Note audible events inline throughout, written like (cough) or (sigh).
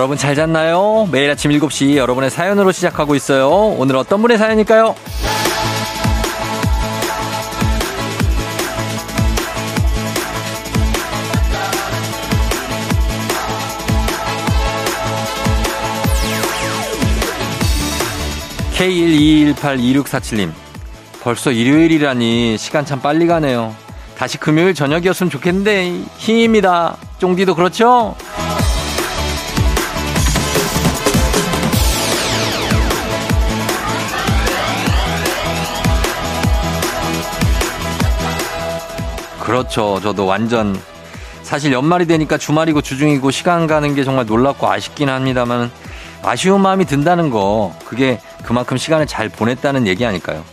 여러분 잘 잤나요? 매일 아침 7시 여러분의 사연으로 시작하고 있어요. 오늘 어떤 분의 사연일까요? K121826647님. 벌써 일요일이라니 시간 참 빨리 가네요. 다시 금요일 저녁이었으면 좋겠는데 힘입니다. 쫑디도 그렇죠? 그렇죠. 저도 완전 사실 연말이 되니까 주말이고 주중이고 시간 가는 게 정말 놀랍고 아쉽긴 합니다만 아쉬운 마음이 든다는 거 그게 그만큼 시간을 잘 보냈다는 얘기 아닐까요?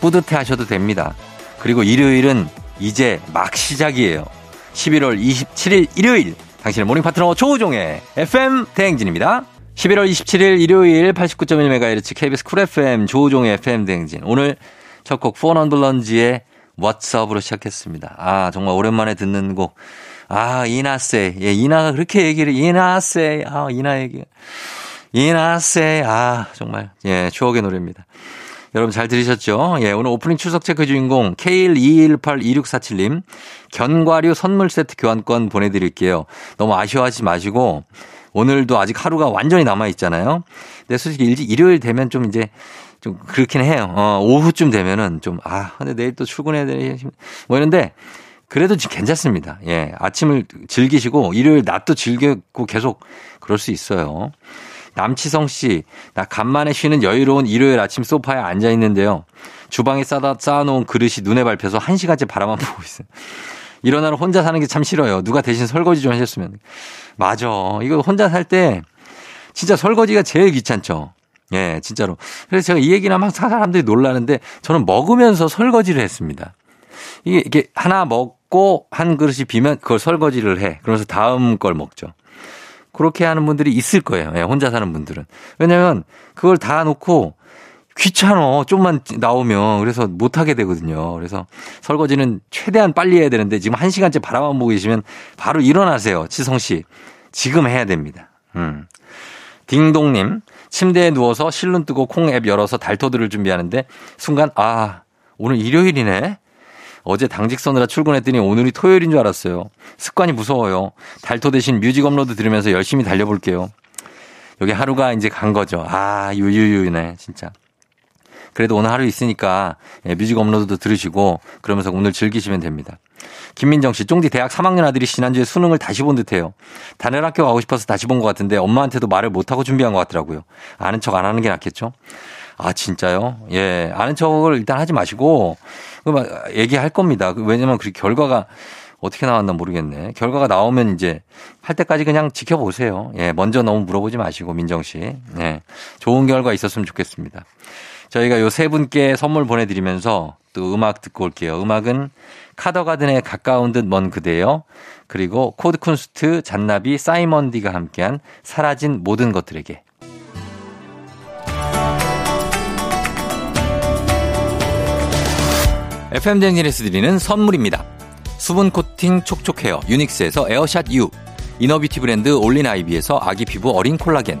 뿌듯해 하셔도 됩니다. 그리고 일요일은 이제 막 시작이에요. 11월 27일 일요일 당신의 모닝 파트너 조우종의 FM 대행진입니다. 11월 27일 일요일 89.1MHz KBS Cool FM 조우종의 FM 대행진. 오늘 첫 곡 포넌블런지의 What's Up으로 시작했습니다. 아, 정말 오랜만에 듣는 곡. 아, 이나세. 예, 이나가 그렇게 얘기를, 이나세. 아, 이나 얘기. 이나세. 아, 정말. 예, 추억의 노래입니다. 여러분 잘 들으셨죠? 예, 오늘 오프닝 출석 체크 주인공 K121826647님 견과류 선물 세트 교환권 보내드릴게요. 너무 아쉬워하지 마시고 오늘도 아직 하루가 완전히 남아 있잖아요. 근데 솔직히 일요일 되면 좀 이제 좀 그렇긴 해요. 어, 오후쯤 되면은 좀, 아, 근데 내일 또 출근해야 되니, 뭐 이런데 그래도 괜찮습니다. 예. 아침을 즐기시고 일요일 낮도 즐기고 계속 그럴 수 있어요. 남치성 씨, 나 간만에 쉬는 여유로운 일요일 아침 소파에 앉아 있는데요. 주방에 싸다 쌓아놓은 그릇이 눈에 밟혀서 한 시간째 바라만 (laughs) 보고 있어요. 일어나는 혼자 사는 게 참 싫어요. 누가 대신 설거지 좀 하셨으면. 맞아. 이거 혼자 살 때 진짜 설거지가 제일 귀찮죠. 예, 진짜로. 그래서 제가 이 얘기는 막 사람들이 놀라는데 저는 먹으면서 설거지를 했습니다. 이게, 이게 하나 먹고 한 그릇이 비면 그걸 설거지를 해. 그러면서 다음 걸 먹죠. 그렇게 하는 분들이 있을 거예요. 예, 혼자 사는 분들은. 왜냐면 그걸 다 놓고 귀찮어. 좀만 나오면. 그래서 못하게 되거든요. 그래서 설거지는 최대한 빨리 해야 되는데 지금 한 시간째 바라만 보고 계시면 바로 일어나세요. 치성 씨. 지금 해야 됩니다. 음. 딩동님. 침대에 누워서 실눈 뜨고 콩 앱 열어서 달토들을 준비하는데 순간 아 오늘 일요일이네. 어제 당직 서느라 출근했더니 오늘이 토요일인 줄 알았어요. 습관이 무서워요. 달토 대신 뮤직 업로드 들으면서 열심히 달려볼게요. 여기 하루가 이제 간 거죠. 아, 유유유네, 진짜. 그래도 오늘 하루 있으니까 예, 뮤직 업로드도 들으시고 그러면서 오늘 즐기시면 됩니다. 김민정 씨, 쫑디 대학 3학년 아들이 지난주에 수능을 다시 본 듯해요. 다른 학교 가고 싶어서 다시 본 것 같은데 엄마한테도 말을 못하고 준비한 것 같더라고요. 아는 척 안 하는 게 낫겠죠? 아, 진짜요? 예. 아는 척을 일단 하지 마시고, 얘기할 겁니다. 그 왜냐면 그 결과가 어떻게 나왔나 모르겠네. 결과가 나오면 이제 할 때까지 그냥 지켜보세요. 예. 먼저 너무 물어보지 마시고, 민정 씨. 예. 좋은 결과 있었으면 좋겠습니다. 저희가 요 세 분께 선물 보내드리면서 또 음악 듣고 올게요. 음악은 카더가든에 가까운 듯 먼 그대요. 그리고 코드쿤스트, 잔나비, 사이먼디가 함께한 사라진 모든 것들에게. FM 댕진에서 드리는 선물입니다. 수분 코팅 촉촉 헤어 유닉스에서 에어샷 U 이너비티 브랜드 올린 아이비에서 아기 피부 어린 콜라겐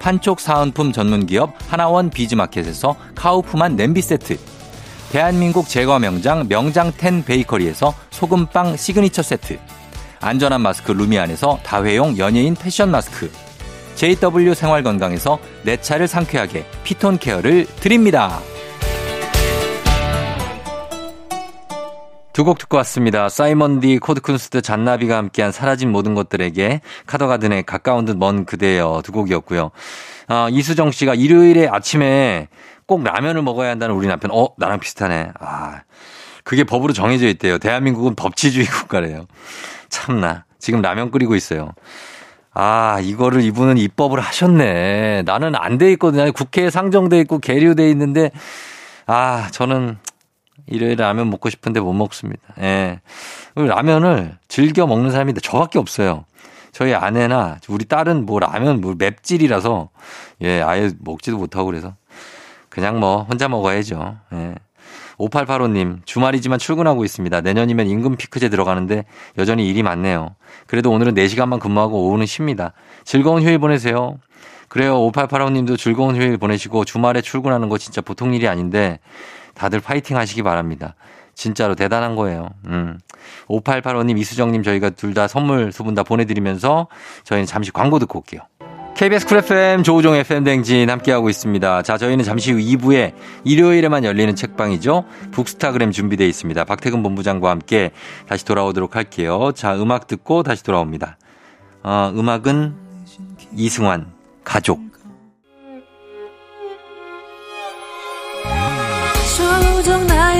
판촉 사은품 전문기업 하나원 비즈마켓에서 카우프만 냄비 세트. 대한민국 제과 명장 명장텐 베이커리에서 소금빵 시그니처 세트. 안전한 마스크 루미안에서 다회용 연예인 패션 마스크. JW 생활건강에서 내 차를 상쾌하게 피톤 케어를 드립니다. 두 곡 듣고 왔습니다. 사이먼 디 코드쿤스트 잔나비가 함께한 사라진 모든 것들에게 카더가든의 가까운 듯 먼 그대여 두 곡이었고요. 아, 이수정 씨가 일요일에 아침에 꼭 라면을 먹어야 한다는 우리 남편. 어, 나랑 비슷하네. 아, 그게 법으로 정해져 있대요. 대한민국은 법치주의 국가래요. 참나. 지금 라면 끓이고 있어요. 아, 이거를 이분은 입법을 하셨네. 나는 안 돼 있거든요. 국회에 상정돼 있고 계류돼 있는데, 아, 저는 일요일에 라면 먹고 싶은데 못 먹습니다. 예. 라면을 즐겨 먹는 사람이 저밖에 없어요. 저희 아내나 우리 딸은 뭐 라면 뭐 맵찔이라서, 예, 아예 먹지도 못하고 그래서 그냥 뭐 혼자 먹어야죠. 예. 5885님, 주말이지만 출근하고 있습니다. 내년이면 임금 피크제 들어가는데 여전히 일이 많네요. 그래도 오늘은 4시간만 근무하고 오후는 쉽니다. 즐거운 휴일 보내세요. 그래요. 5885님도 즐거운 휴일 보내시고 주말에 출근하는 거 진짜 보통 일이 아닌데 다들 파이팅 하시기 바랍니다. 진짜로 대단한 거예요. 음. 5885님, 이수정님 저희가 둘 다 선물 두 분 다 보내드리면서 저희는 잠시 광고 듣고 올게요. KBS Cool FM 조우종 FM 댕진 함께하고 있습니다. 자, 저희는 잠시 후 2부에 일요일에만 열리는 책방이죠. 북스타그램 준비되어 있습니다. 박태근 본부장과 함께 다시 돌아오도록 할게요. 자, 음악 듣고 다시 돌아옵니다. 어, 음악은 이승환, 가족.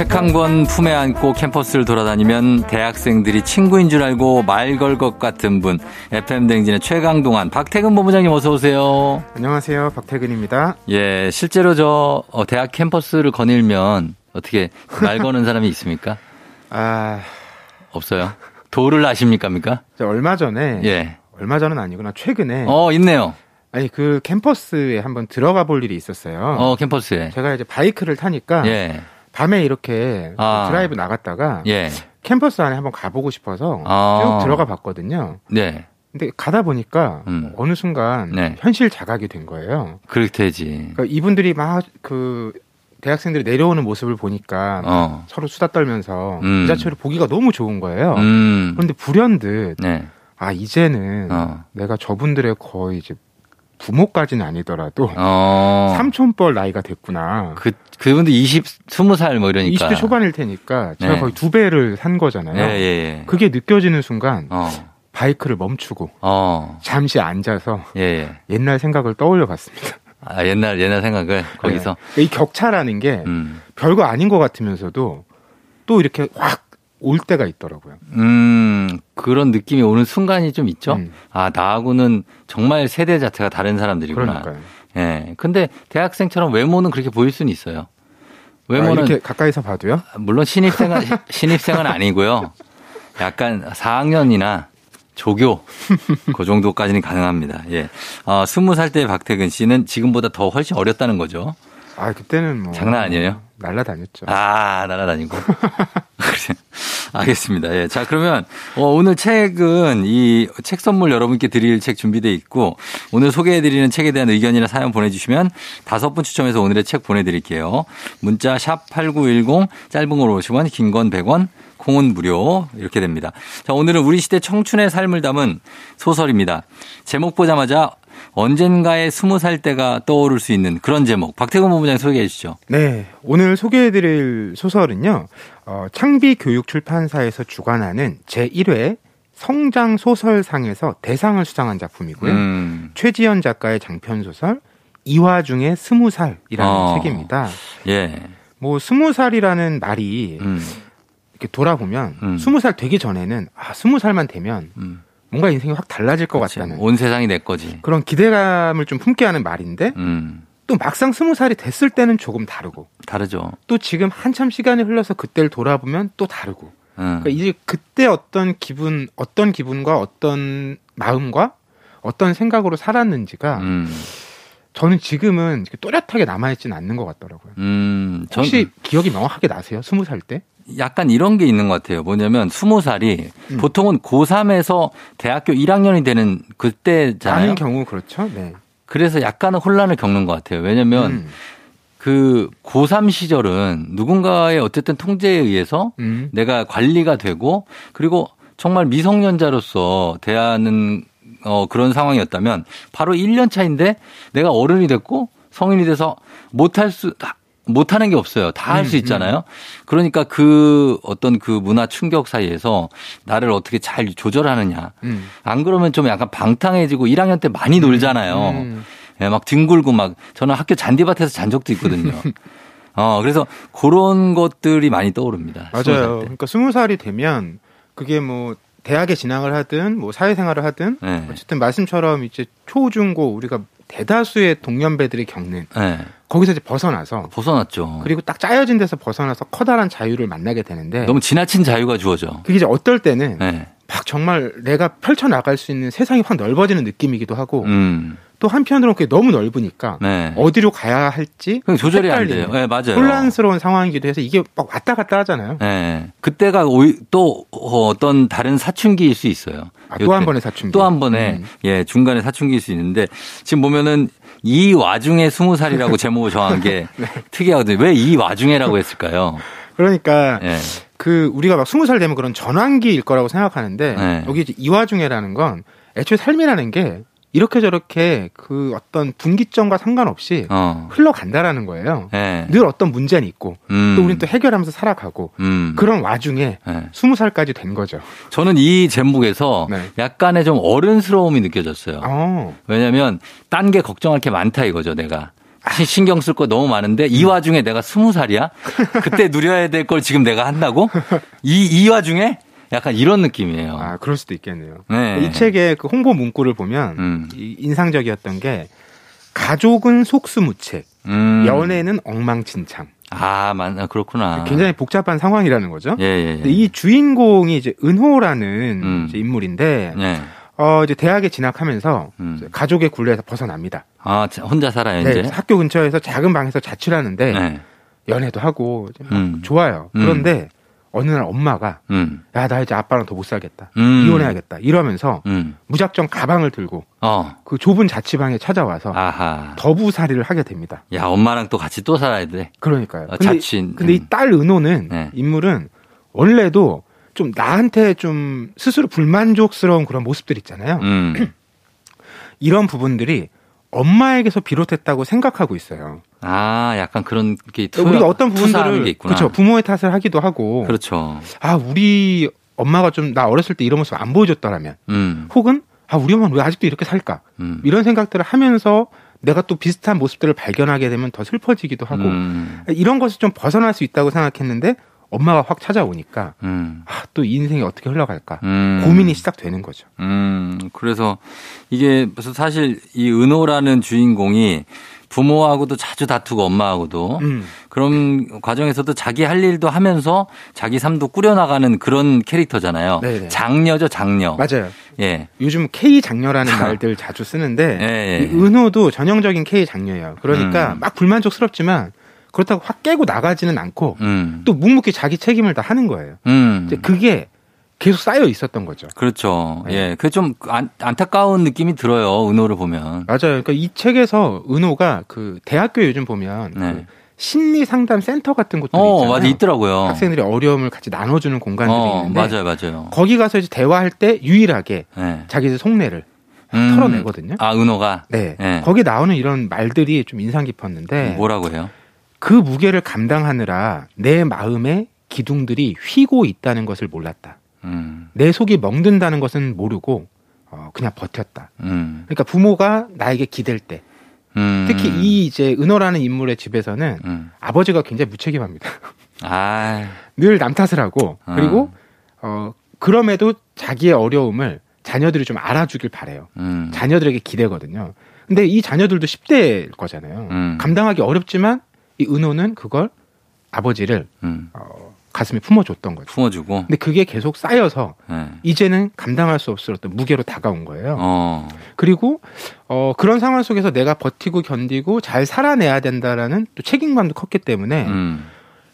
책 한 권 품에 안고 캠퍼스를 돌아다니면 대학생들이 친구인 줄 알고 말 걸 것 같은 분 FM 댕진의 최강동안 박태근 본부장님 어서 오세요. 안녕하세요. 박태근입니다. 예, 실제로 저 어, 대학 캠퍼스를 거닐면 어떻게 말 거는 사람이 있습니까? (laughs) 아, 없어요. 도를 아십니까? 저 얼마 전에 예. 얼마 전은 아니구나. 최근에 어, 있네요. 아니 그 캠퍼스에 한번 들어가 볼 일이 있었어요. 어, 캠퍼스에. 제가 이제 바이크를 타니까 예. 밤에 이렇게 아. 드라이브 나갔다가 예. 캠퍼스 안에 한번 가보고 싶어서 아. 쭉 들어가 봤거든요. 네. 근데 가다 보니까 음. 어느 순간 네. 현실 자각이 된 거예요. 그렇대지. 그러니까 이분들이 막 그 대학생들이 내려오는 모습을 보니까 어. 서로 수다 떨면서 음. 그 자체로 보기가 너무 좋은 거예요. 음. 그런데 불현듯 네. 아 이제는 어. 내가 저분들의 거의 이제 부모까지는 아니더라도 어. 삼촌뻘 나이가 됐구나. 그, 그분도 20, 20살 뭐 이러니까. 20대 초반일 테니까 제가 네. 거의 두 배를 산 거잖아요. 예, 예, 예. 그게 느껴지는 순간 어. 바이크를 멈추고 어. 잠시 앉아서 예, 예. 옛날 생각을 떠올려 봤습니다. 아, 옛날, 옛날 생각을 거기서. 네. 이 격차라는 게 음. 별거 아닌 것 같으면서도 또 이렇게 확 올 때가 있더라고요. 음, 그런 느낌이 오는 순간이 좀 있죠? 음. 아, 나하고는 정말 세대 자체가 다른 사람들이구나. 그러니까요. 예. 근데 대학생처럼 외모는 그렇게 보일 수는 있어요. 아, 외모는 이렇게 가까이서 봐도요? 물론 신입생은 (laughs) 신입생은 아니고요. 약간 4학년이나 조교 그 정도까지는 가능합니다. 예. 어, 20살 때 박태근 씨는 지금보다 더 훨씬 어렸다는 거죠. 아 그때는 뭐 장난 아니에요? 날라다녔죠. 아, 날아다니고. (laughs) 그래. (laughs) 알겠습니다. 예. 자, 그러면 어, 오늘 책은 이 책 선물 여러분께 드릴 책 준비돼 있고 오늘 소개해 드리는 책에 대한 의견이나 사연 보내 주시면 다섯 분 추첨해서 오늘의 책 보내 드릴게요. 문자 샵 8910 짧은 걸 50원, 긴 건 100원, 콩은 무료 이렇게 됩니다. 자, 오늘은 우리 시대 청춘의 삶을 담은 소설입니다. 제목 보자마자 언젠가의 스무 살 때가 떠오를 수 있는 그런 제목. 박태근 본부장 소개해 주시죠. 네. 오늘 소개해 드릴 소설은요, 어, 창비교육출판사에서 주관하는 제1회 성장 소설상에서 대상을 수상한 작품이고요. 음. 최지연 작가의 장편 소설, 이 와중에 스무 살이라는 어. 책입니다. 예. 뭐, 스무 살이라는 말이 음. 이렇게 돌아보면, 음. 스무 살 되기 전에는, 아, 스무 살만 되면 음. 뭔가 인생이 확 달라질 것 그렇지. 같다는 온 세상이 내 거지. 그런 기대감을 좀 품게 하는 말인데, 음. 또 막상 스무 살이 됐을 때는 조금 다르고, 다르죠. 또 지금 한참 시간이 흘러서 그때를 돌아보면 또 다르고. 음. 그러니까 이제 그때 어떤 기분, 어떤 기분과 어떤 마음과 어떤 생각으로 살았는지가 음. 저는 지금은 또렷하게 남아있지는 않는 것 같더라고요. 음. 전 혹시 기억이 명확하게 나세요? 스무 살 때? 약간 이런 게 있는 것 같아요. 뭐냐면 스무 살이 음. 보통은 고3에서 대학교 1학년이 되는 그때잖아요. 많은 경우 그렇죠. 네. 그래서 약간은 혼란을 겪는 것 같아요. 왜냐면 음. 그 고3 시절은 누군가의 어쨌든 통제에 의해서 음. 내가 관리가 되고 그리고 정말 미성년자로서 대하는 어 그런 상황이었다면 바로 1년 차인데 내가 어른이 됐고 성인이 돼서 못할 수 못하는 게 없어요. 다 할수 음, 있잖아요. 그러니까 그 어떤 그 문화 충격 사이에서 나를 어떻게 잘 조절하느냐. 음. 안 그러면 좀 약간 방탕해지고 1학년 때 많이 놀잖아요. 음. 예, 막 뒹굴고 막 저는 학교 잔디밭에서 잔 적도 있거든요. (laughs) 어, 그래서 그런 것들이 많이 떠오릅니다. 맞아요. 때. 그러니까 스무 살이 되면 그게 뭐 대학에 진학을 하든 뭐 사회생활을 하든 네. 어쨌든 말씀처럼 이제 초중고 우리가 대다수의 동년배들이 겪는 네. 거기서 이제 벗어나서 벗어났죠. 그리고 딱 짜여진 데서 벗어나서 커다란 자유를 만나게 되는데 너무 지나친 자유가 주어져. 그게 이제 어떨 때는 네. 막 정말 내가 펼쳐 나갈 수 있는 세상이 확 넓어지는 느낌이기도 하고 음. 또 한편으로는 그게 너무 넓으니까 네. 어디로 가야 할지 조절이 안 헷갈리는 돼요. 네, 맞아요. 혼란스러운 상황이기도 해서 이게 막 왔다 갔다 하잖아요. 네. 그때가 또 어떤 다른 사춘기일 수 있어요. 아, 또한 요때. 번의 사춘기. 또 한 번에 음. 예 중간에 사춘기일 수 있는데 지금 보면은 이 와중에 스무 살이라고 (laughs) 제목을 정한 게 (laughs) 네. 특이하거든요. 왜 이 와중에라고 했을까요? 그러니까 예. 그 우리가 막 스무 살 되면 그런 전환기일 거라고 생각하는데 네. 여기 이 와중에라는 건 애초에 삶이라는 게 이렇게 저렇게 그 어떤 분기점과 상관없이 어. 흘러간다라는 거예요. 예. 늘 어떤 문제는 있고 음. 또 우리는 또 해결하면서 살아가고 음. 그런 와중에 예. 스무 살까지 된 거죠. 저는 이 제목에서 네. 약간의 좀 어른스러움이 느껴졌어요. 어. 왜냐면 딴 게 걱정할 게 많다 이거죠, 내가. 시- 신경 쓸 거 너무 많은데 이 와중에 내가 스무 살이야? 그때 누려야 될 걸 지금 내가 한다고? 이, 이 와중에? 약간 이런 느낌이에요. 아, 그럴 수도 있겠네요. 네. 이 책의 그 홍보 문구를 보면 음. 이 인상적이었던 게 가족은 속수무책, 음. 연애는 엉망진창. 아, 맞, 아, 그렇구나. 굉장히 복잡한 상황이라는 거죠. 예, 예. 예. 이 주인공이 이제 은호라는 음. 이제 인물인데 예. 어 이제 대학에 진학하면서 음. 가족의 굴레에서 벗어납니다. 아, 자, 혼자 살아요, 네, 이제? 학교 근처에서 작은 방에서 자취하는데 네. 연애도 하고 음. 좋아요. 음. 그런데 어느 날 엄마가 음. 야나 이제 아빠랑 더 못 살겠다. 음. 이혼해야겠다. 이러면서 음. 무작정 가방을 들고 어. 그 좁은 자취방에 찾아와서 아하. 더부살이를 하게 됩니다. 야, 엄마랑 또 같이 또 살아야 돼. 그러니까요. 어, 근데, 자취인. 근데 음. 이딸 은호는 네. 인물은 원래도 좀 나한테 좀 스스로 불만족스러운 그런 모습들 있잖아요. 음. (clears throat) 이런 부분들이 엄마에게서 비롯했다고 생각하고 있어요. 아, 약간 그런 게 투, 우리가 어떤 부분들을. 그렇죠. 부모의 탓을 하기도 하고 그렇죠. 아, 우리 엄마가 좀 나 어렸을 때 이런 모습 안 보여줬더라면 음. 혹은 아, 우리 엄마는 왜 아직도 이렇게 살까? 음. 이런 생각들을 하면서 내가 또 비슷한 모습들을 발견하게 되면 더 슬퍼지기도 하고 음. 이런 것을 좀 벗어날 수 있다고 생각했는데 엄마가 확 찾아오니까 음. 아, 또이 인생이 어떻게 흘러갈까? 음. 고민이 시작되는 거죠. 음, 그래서 이게 무슨 사실 이 은호라는 주인공이 부모하고도 자주 다투고 엄마하고도 음. 그런 과정에서도 자기 할 일도 하면서 자기 삶도 꾸려나가는 그런 캐릭터잖아요. 네네. 장녀죠, 장녀. 맞아요. 예. 요즘 K 장녀라는 말들 자주 쓰는데 예, 예. 이 은호도 전형적인 K 장녀예요. 그러니까 음. 막 불만족스럽지만 그렇다고 확 깨고 나가지는 않고 음. 또 묵묵히 자기 책임을 다 하는 거예요. 음. 이제 그게 계속 쌓여 있었던 거죠. 그렇죠. 네. 예. 그게 좀 안, 안타까운 느낌이 들어요. 은호를 보면. 맞아요. 그러니까 이 책에서 은호가 그 대학교에 요즘 보면 네. 그 심리 상담 센터 같은 곳들이 어, 있잖아요. 맞아. 있더라고요. 학생들이 어려움을 같이 나눠주는 공간들이 어, 있는데 맞아요. 맞아요. 거기 가서 이제 대화할 때 유일하게 예. 자기들 속내를 음. 털어내거든요. 아, 은호가. 네. 예. 거기 나오는 이런 말들이 좀 인상 깊었는데 뭐라고 해요? 그 무게를 감당하느라 내 마음의 기둥들이 휘고 있다는 것을 몰랐다. 음. 내 속이 멍든다는 것은 모르고 어, 그냥 버텼다. 음. 그러니까 부모가 나에게 기댈 때 음. 특히 이 이제 은호라는 인물의 집에서는 음. 아버지가 굉장히 무책임합니다. (laughs) 아. 늘 남 탓을 하고 아. 그리고 어 그럼에도 자기의 어려움을 자녀들이 좀 알아주길 바래요. 음. 자녀들에게 기대거든요. 근데 이 자녀들도 10대일 거잖아요. 음. 감당하기 어렵지만 이 은호는 그걸 아버지를 음. 어, 가슴에 품어줬던 거죠. 품어주고. 근데 그게 계속 쌓여서 예. 이제는 감당할 수 없을 어떤 무게로 다가온 거예요. 어. 그리고 어, 그런 상황 속에서 내가 버티고 견디고 잘 살아내야 된다라는 또 책임감도 컸기 때문에 음.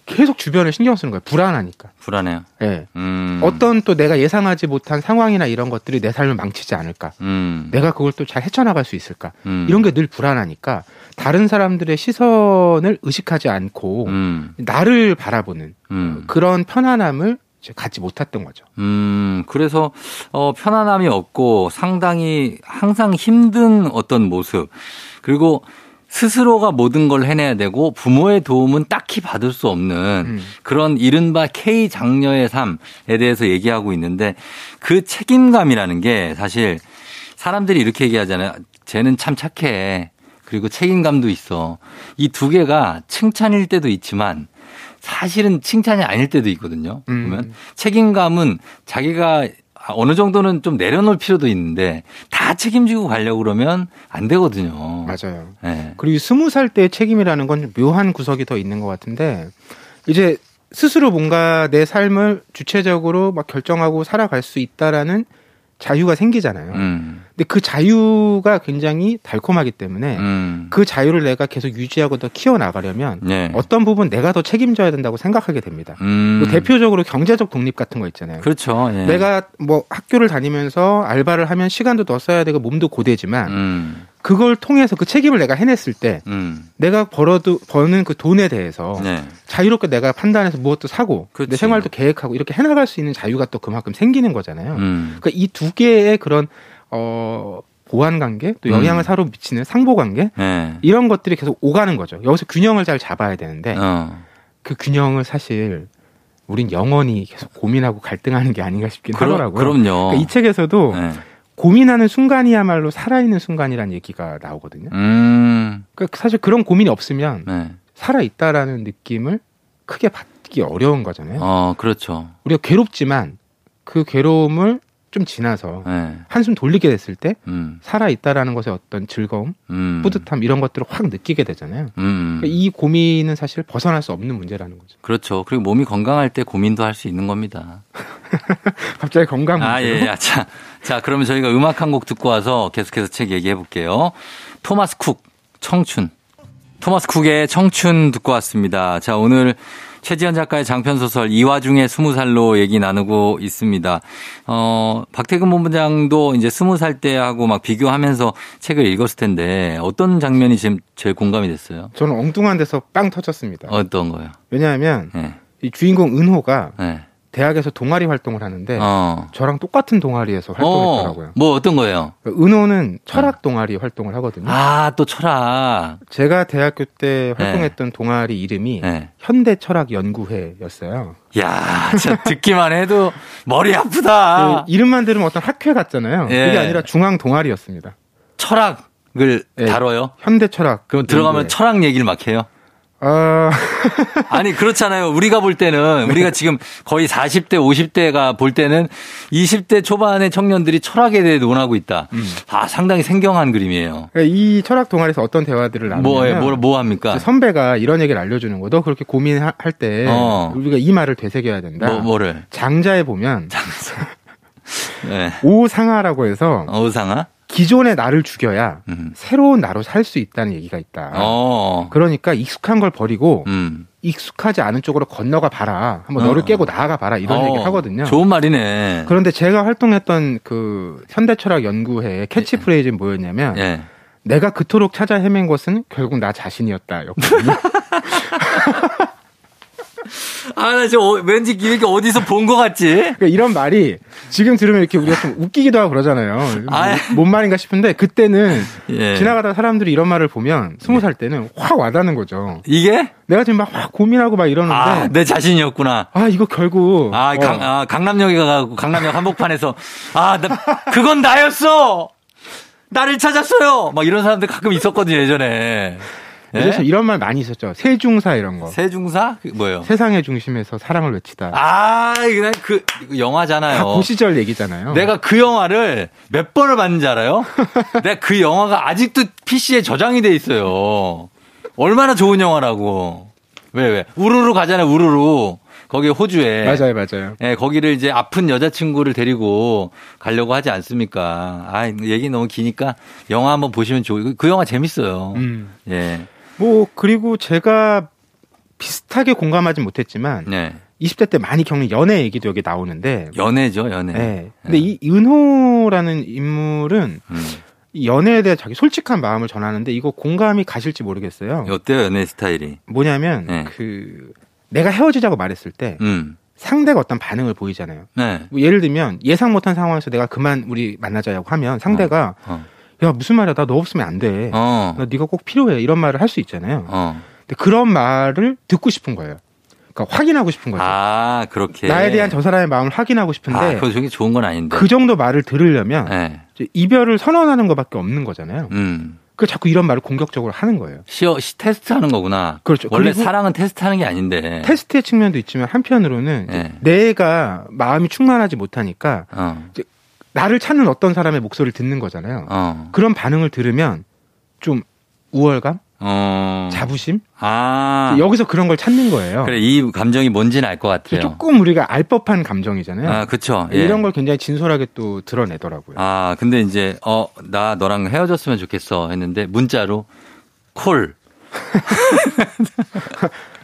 계속 주변을 신경 쓰는 거예요. 불안하니까. 불안해요. 예. 음. 어떤 또 내가 예상하지 못한 상황이나 이런 것들이 내 삶을 망치지 않을까. 음. 내가 그걸 또 잘 헤쳐나갈 수 있을까. 음. 이런 게 늘 불안하니까 다른 사람들의 시선을 의식하지 않고 음. 나를 바라보는 음. 그런 편안함을 갖지 못했던 거죠. 음, 그래서, 어, 편안함이 없고 상당히 항상 힘든 어떤 모습. 그리고 스스로가 모든 걸 해내야 되고 부모의 도움은 딱히 받을 수 없는 음. 그런 이른바 K 장녀의 삶에 대해서 얘기하고 있는데 그 책임감이라는 게 사실 사람들이 이렇게 얘기하잖아요. 쟤는 참 착해. 그리고 책임감도 있어. 이 두 개가 칭찬일 때도 있지만 사실은 칭찬이 아닐 때도 있거든요. 음. 보면 책임감은 자기가 어느 정도는 좀 내려놓을 필요도 있는데 다 책임지고 가려고 그러면 안 되거든요. 맞아요. 네. 그리고 스무 살 때의 책임이라는 건좀 묘한 구석이 더 있는 것 같은데 이제 스스로 뭔가 내 삶을 주체적으로 막 결정하고 살아갈 수 있다라는 자유가 생기잖아요. 음. 근데 그 자유가 굉장히 달콤하기 때문에 음. 그 자유를 내가 계속 유지하고 더 키워나가려면 네. 어떤 부분 내가 더 책임져야 된다고 생각하게 됩니다. 음. 그 대표적으로 경제적 독립 같은 거 있잖아요. 그렇죠. 예. 내가 뭐 학교를 다니면서 알바를 하면 시간도 더 써야 되고 몸도 고되지만 음. 그걸 통해서 그 책임을 내가 해냈을 때 음. 내가 벌어도 버는 그 돈에 대해서 네. 자유롭게 내가 판단해서 무엇도 사고 그렇지. 내 생활도 계획하고 이렇게 해나갈 수 있는 자유가 또 그만큼 생기는 거잖아요. 음. 그러니까 이 두 개의 그런 어 보완 관계 또 영향을 음. 서로 미치는 상보 관계 네. 이런 것들이 계속 오가는 거죠. 여기서 균형을 잘 잡아야 되는데 어. 그 균형을 사실 우린 영원히 계속 고민하고 갈등하는 게 아닌가 싶긴 그럼, 하더라고요. 그럼요. 그러니까 이 책에서도 네. 고민하는 순간이야말로 살아있는 순간이라는 얘기가 나오거든요. 음. 그러니까 사실 그런 고민이 없으면 네. 살아있다라는 느낌을 크게 받기 어려운 거잖아요. 어, 그렇죠. 우리가 괴롭지만 그 괴로움을 좀 지나서 네. 한숨 돌리게 됐을 때 음. 살아 있다라는 것의 어떤 즐거움, 음. 뿌듯함 이런 것들을 확 느끼게 되잖아요. 음. 그러니까 이 고민은 사실 벗어날 수 없는 문제라는 거죠. 그렇죠. 그리고 몸이 건강할 때 고민도 할 수 있는 겁니다. (laughs) 갑자기 건강 문제로. 아, 예, 예. 자, 자, 그러면 저희가 음악 한 곡 듣고 와서 계속해서 책 얘기해 볼게요. 토마스 쿡, 청춘. 토마스 쿡의 청춘 듣고 왔습니다. 자, 오늘 최지현 작가의 장편 소설 이 와중에 스무 살로 얘기 나누고 있습니다. 어, 박태근 본부장도 이제 스무 살 때하고 막 비교하면서 책을 읽었을 텐데 어떤 장면이 지금 제일 공감이 됐어요? 저는 엉뚱한 데서 빵 터졌습니다. 어떤 거요? 왜냐하면 예. 이 주인공 은호가 예. 대학에서 동아리 활동을 하는데 어. 저랑 똑같은 동아리에서 어, 활동했더라고요. 뭐 어떤 거예요? 은호는 철학 동아리 활동을 하거든요. 아, 또 철학. 제가 대학교 때 활동했던 동아리 이름이 네. 현대 철학 연구회였어요. 야, 진짜 듣기만 해도 머리 아프다. 그 이름만 들으면 어떤 학회 같잖아요. 예. 그게 아니라 중앙 동아리였습니다. 철학을 예. 다뤄요? 현대 철학. 그럼 들어가면. 철학 얘기를 막 해요? 아, (laughs) 아니, 그렇잖아요. 우리가 볼 때는, 우리가 지금 거의 40대, 50대가 볼 때는 20대 초반의 청년들이 철학에 대해 논하고 있다. 음. 아, 상당히 생경한 그림이에요. 이 철학 동아리에서 어떤 대화들을 뭐, 나누냐면 뭐, 뭐 합니까? 선배가 이런 얘기를 알려주는 거. 너 그렇게 고민할 때 어. 우리가 이 말을 되새겨야 된다. 뭐, 뭐를? 장자에 보면 (laughs) 네. 오상하라고 해서 어상아? 기존의 나를 죽여야 음. 새로운 나로 살 수 있다는 얘기가 있다. 어. 그러니까 익숙한 걸 버리고 음. 익숙하지 않은 쪽으로 건너가 봐라. 한번 어. 너를 깨고 나아가 봐라. 이런 어, 얘기 하거든요. 좋은 말이네. 그런데 제가 활동했던 그 현대철학 연구회의 캐치프레이즈는 뭐였냐면 예. 내가 그토록 찾아 헤맨 것은 결국 나 자신이었다 였거든요. (laughs) 아, 나 저, 어, 왠지 이렇게 어디서 본 것 같지? 그러니까 이런 말이 지금 들으면 이렇게 우리가 좀 웃기기도 하고 그러잖아요. 아. 뭐- 뭔 말인가 싶은데 그때는 예. 지나가다 사람들이 이런 말을 보면 스무 살 때는 확 와닿는 거죠. 이게? 내가 지금 막확 고민하고 막 이러는데 아, 아, 내 자신이었구나. 이거 결국 아, 어, 강, 아, 강남역에 가고 강남역 한복판에서 아, 나, 그건 나였어! 나를 찾았어요! 막 이런 사람들 가끔 있었거든요, 예전에. 예? 그래서 이런 말 많이 있었죠. 세중사 이런 거. 세중사? 그 뭐예요? 세상의 중심에서 사랑을 외치다. 아, 이거 그, 영화잖아요. 다그 시절 얘기잖아요. 내가 그 영화를 몇 번을 봤는지 알아요? (laughs) 내가 그 영화가 아직도 PC에 저장이 돼 있어요. 얼마나 좋은 영화라고. 왜, 왜? 우르르 가잖아요, 우르르. 거기 호주에. 맞아요, 맞아요. 예, 거기를 이제 아픈 여자친구를 데리고 가려고 하지 않습니까? 아, 얘기 너무 기니까 영화 한번 보시면 좋고, 그 영화 재밌어요. 음. 예, 뭐 그리고 제가 비슷하게 공감하진 못했지만 네. 20대 때 많이 겪는 연애 얘기도 여기 나오는데. 연애죠, 연애. 네. 근데 이 은호라는 인물은 음. 이 연애에 대해 자기 솔직한 마음을 전하는데 이거 공감이 가실지 모르겠어요. 어때요, 연애 스타일이? 뭐냐면 네. 그 내가 헤어지자고 말했을 때 음. 상대가 어떤 반응을 보이잖아요. 네. 뭐 예를 들면 예상 못한 상황에서 내가 그만 우리 만나자고 하면 상대가 어. 야 무슨 말이야 나 너 없으면 안 돼. 어. 나 네가 꼭 필요해 이런 말을 할 수 있잖아요. 어. 근데 그런 말을 듣고 싶은 거예요. 그러니까 확인하고 싶은 거죠. 아, 그렇게. 나에 대한 저 사람의 마음을 확인하고 싶은데 아, 그거 되게 좋은 건 아닌데. 그 정도 말을 들으려면 네. 이별을 선언하는 것밖에 없는 거잖아요. 음. 그 자꾸 이런 말을 공격적으로 하는 거예요. 시어, 시, 테스트 하는 거구나. 그렇죠. 원래 사랑은 테스트 하는 게 아닌데. 테스트의 측면도 있지만 한편으로는 네. 내가 마음이 충만하지 못하니까 어. 나를 찾는 어떤 사람의 목소리를 듣는 거잖아요. 어. 그런 반응을 들으면 좀 우월감, 어. 자부심 아. 여기서 그런 걸 찾는 거예요. 그래, 이 감정이 뭔지는 알 것 같아요. 조금 우리가 알 법한 감정이잖아요. 아, 그쵸. 예. 이런 걸 굉장히 진솔하게 또 드러내더라고요. 아, 근데 이제, 어, 나 너랑 헤어졌으면 좋겠어 했는데, 문자로, 콜. (laughs)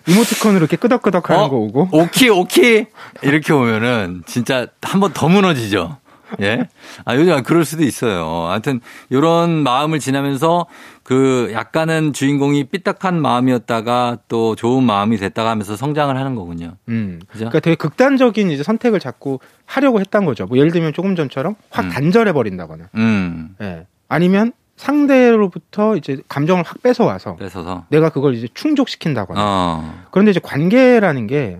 이모티콘으로 이렇게 끄덕끄덕 하는 어? 거 오고 오키, 오키! 이렇게 오면은, 진짜 한 번 더 무너지죠. 예? 아, 요즘 그럴 수도 있어요. 하여튼, 요런 마음을 지나면서, 그, 약간은 주인공이 삐딱한 마음이었다가 또 좋은 마음이 됐다가 하면서 성장을 하는 거군요. 음. 그죠? 그러니까 되게 극단적인 이제 선택을 자꾸 하려고 했던 거죠. 뭐 예를 들면 조금 전처럼 확 음. 단절해 버린다거나. 음. 예. 아니면 상대로부터 이제 감정을 확 뺏어 와서 뺏어서. 내가 그걸 이제 충족시킨다거나. 어. 그런데 이제 관계라는 게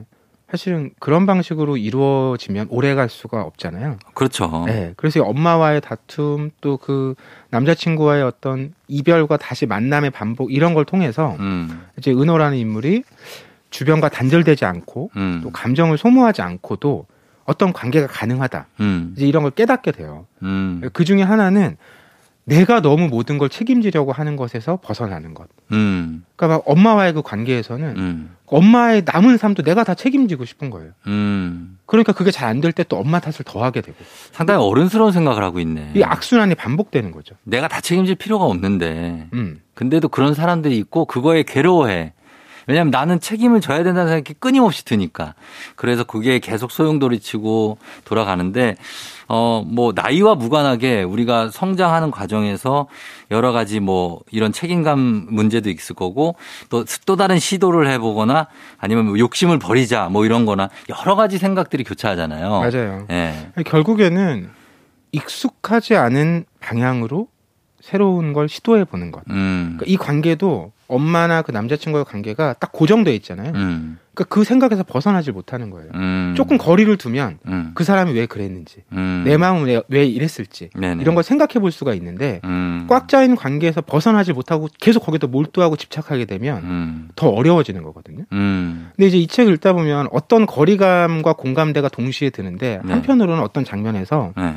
사실은 그런 방식으로 이루어지면 오래 갈 수가 없잖아요. 그렇죠. 네, 그래서 이 엄마와의 다툼 또 그 남자친구와의 어떤 이별과 다시 만남의 반복 이런 걸 통해서 음. 이제 은호라는 인물이 주변과 단절되지 않고 음. 또 감정을 소모하지 않고도 어떤 관계가 가능하다. 음. 이제 이런 걸 깨닫게 돼요. 음. 그 중에 하나는 내가 너무 모든 걸 책임지려고 하는 것에서 벗어나는 것. 음. 그러니까 막 엄마와의 그 관계에서는 음. 엄마의 남은 삶도 내가 다 책임지고 싶은 거예요. 음. 그러니까 그게 잘 안 될 때 또 엄마 탓을 더 하게 되고. 상당히 어른스러운 생각을 하고 있네. 이 악순환이 반복되는 거죠. 내가 다 책임질 필요가 없는데. 음. 근데도 그런 사람들이 있고 그거에 괴로워해. 왜냐하면 나는 책임을 져야 된다는 생각이 끊임없이 드니까. 그래서 그게 계속 소용돌이치고 돌아가는데, 어, 뭐, 나이와 무관하게 우리가 성장하는 과정에서 여러 가지 뭐, 이런 책임감 문제도 있을 거고, 또, 또 다른 시도를 해보거나 아니면 뭐 욕심을 버리자 뭐 이런 거나 여러 가지 생각들이 교차하잖아요. 맞아요. 예. 결국에는 익숙하지 않은 방향으로 새로운 걸 시도해 보는 것. 음. 그러니까 이 관계도 엄마나 그 남자친구의 관계가 딱 고정돼 있잖아요. 음. 그러니까 그 생각에서 벗어나질 못하는 거예요. 음. 조금 거리를 두면 음. 그 사람이 왜 그랬는지, 음. 내 마음은 왜, 왜 이랬을지 네네. 이런 걸 생각해 볼 수가 있는데 음. 꽉 짜인 관계에서 벗어나지 못하고 계속 거기다 몰두하고 집착하게 되면 음. 더 어려워지는 거거든요. 음. 근데 이제 이 책을 읽다 보면 어떤 거리감과 공감대가 동시에 드는데 네. 한편으로는 어떤 장면에서 네.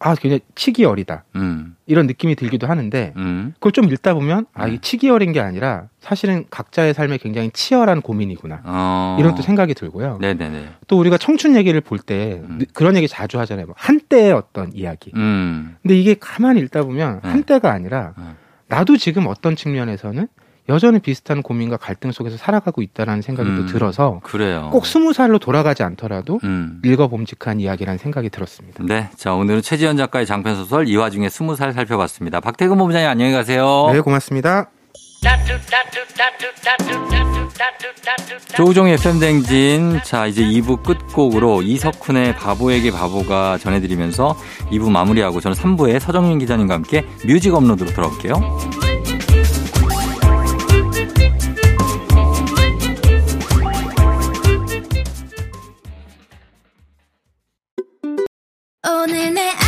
아 그냥 치기 어리다 음. 이런 느낌이 들기도 하는데 음. 그걸 좀 읽다 보면 아 네. 이게 치기 어린 게 아니라 사실은 각자의 삶에 굉장히 치열한 고민이구나 어. 이런 또 생각이 들고요. 네네네. 또 우리가 청춘 얘기를 볼때 음. 그런 얘기 자주 하잖아요. 뭐 한때의 어떤 이야기. 음. 근데 이게 가만히 읽다 보면 네. 한때가 아니라 네. 나도 지금 어떤 측면에서는 여전히 비슷한 고민과 갈등 속에서 살아가고 있다라는 생각이 또 음. 들어서 그래요. 꼭 스무 살로 돌아가지 않더라도 음. 읽어봄직한 이야기라는 생각이 들었습니다. 네. 자, 오늘은 최지현 작가의 장편 소설 이 와중에 스무 살 살펴봤습니다. 박태근 본부장님 안녕히 가세요. 네, 고맙습니다. 조우종의 FM댕진. 자, 이제 2부 끝곡으로 이석훈의 바보에게 바보가 전해드리면서 2부 마무리하고 저는 3부에 서정민 기자님과 함께 뮤직 업로드로 돌아올게요. 오늘 내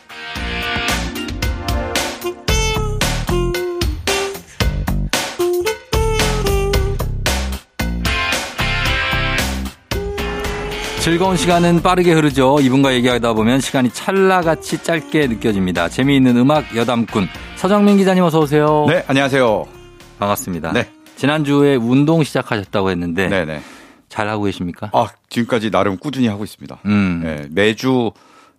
즐거운 시간은 빠르게 흐르죠. 이분과 얘기하다 보면 시간이 찰나같이 짧게 느껴집니다. 재미있는 음악 여담꾼 서정민 기자님 어서 오세요. 네, 안녕하세요. 반갑습니다. 네. 지난주에 운동 시작하셨다고 했는데 네, 네. 잘 하고 계십니까? 아, 지금까지 나름 꾸준히 하고 있습니다. 음. 네, 매주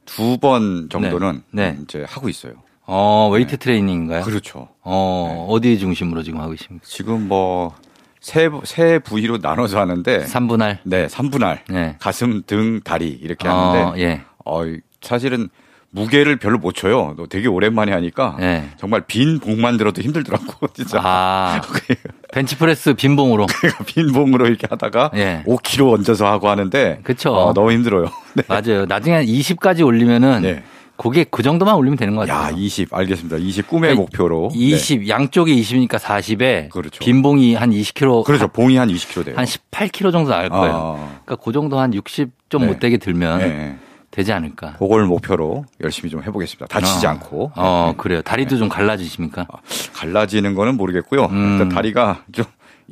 두 번 정도는 네. 네. 이제 하고 있어요. 어, 웨이트 트레이닝인가요? 그렇죠. 어, 어디 중심으로 지금 하고 계십니까? 지금 뭐, 세, 세 부위로 나눠서 하는데, 3분할. 네, 3분할. 네. 가슴, 등, 다리 이렇게 어, 하는데, 예. 어, 사실은 무게를 별로 못 쳐요. 너 되게 오랜만에 하니까 예. 정말 빈 봉만 들어도 힘들더라고, (laughs) 진짜. 아, (laughs) 벤치프레스 빈 봉으로. (laughs) 빈 봉으로 이렇게 하다가 예. 5kg 얹어서 하고 하는데, 그쵸. 어, 너무 힘들어요. 네. 맞아요. 나중에 한 20까지 올리면은 네. 그게 그 정도만 올리면 되는 것 야, 같아요. 20 알겠습니다. 20 꿈의 그러니까 목표로. 20, 양쪽이 20이니까 40에 그렇죠. 빈 봉이 한 20kg. 네. 그렇죠. 봉이 한 20kg 돼요. 한 18kg 정도 나올 거예요. 아, 그러니까 그 정도 한 60좀 네. 못 되게 들면 네, 네. 되지 않을까. 그걸 목표로 열심히 좀 해보겠습니다. 다치지 어. 않고. 어, 네. 그래요. 다리도 좀 갈라지십니까? 갈라지는 거는 모르겠고요. 음. 일단 다리가 좀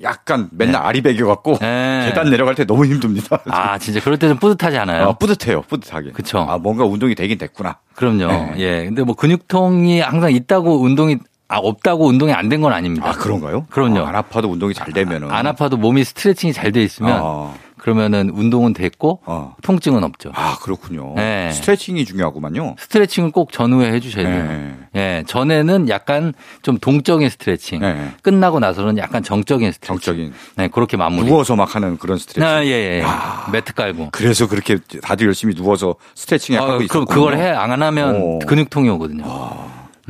약간 맨날 아리백여 갖고 네. 계단 내려갈 때 너무 힘듭니다. 아, 진짜 그럴 때좀 뿌듯하지 않아요? 아, 뿌듯해요. 뿌듯하게. 그쵸. 아, 뭔가 운동이 되긴 됐구나. 그럼요. 네. 예. 근데 뭐 근육통이 항상 있다고 운동이 아, 없다고 운동이 안 된 건 아닙니다. 아, 그런가요? 그럼요. 아, 안 아파도 운동이 잘 되면은. 안 아파도 몸이 스트레칭이 잘 돼 있으면 아, 그러면은 운동은 됐고 어. 통증은 없죠. 아, 그렇군요. 네. 스트레칭이 중요하구만요. 스트레칭을 꼭 전후에 해주셔야 돼요. 네. 예, 전에는 약간 좀 동적인 스트레칭, 네. 끝나고 나서는 약간 정적인 스트레칭. 정적인. 네, 그렇게 마무리. 누워서 막 하는 그런 스트레칭. 아, 예, 예. 아. 매트 깔고. 그래서 그렇게 다들 열심히 누워서 스트레칭 아, 하고 그럼 있었고 그걸 해 안 하면 오. 근육통이 오거든요.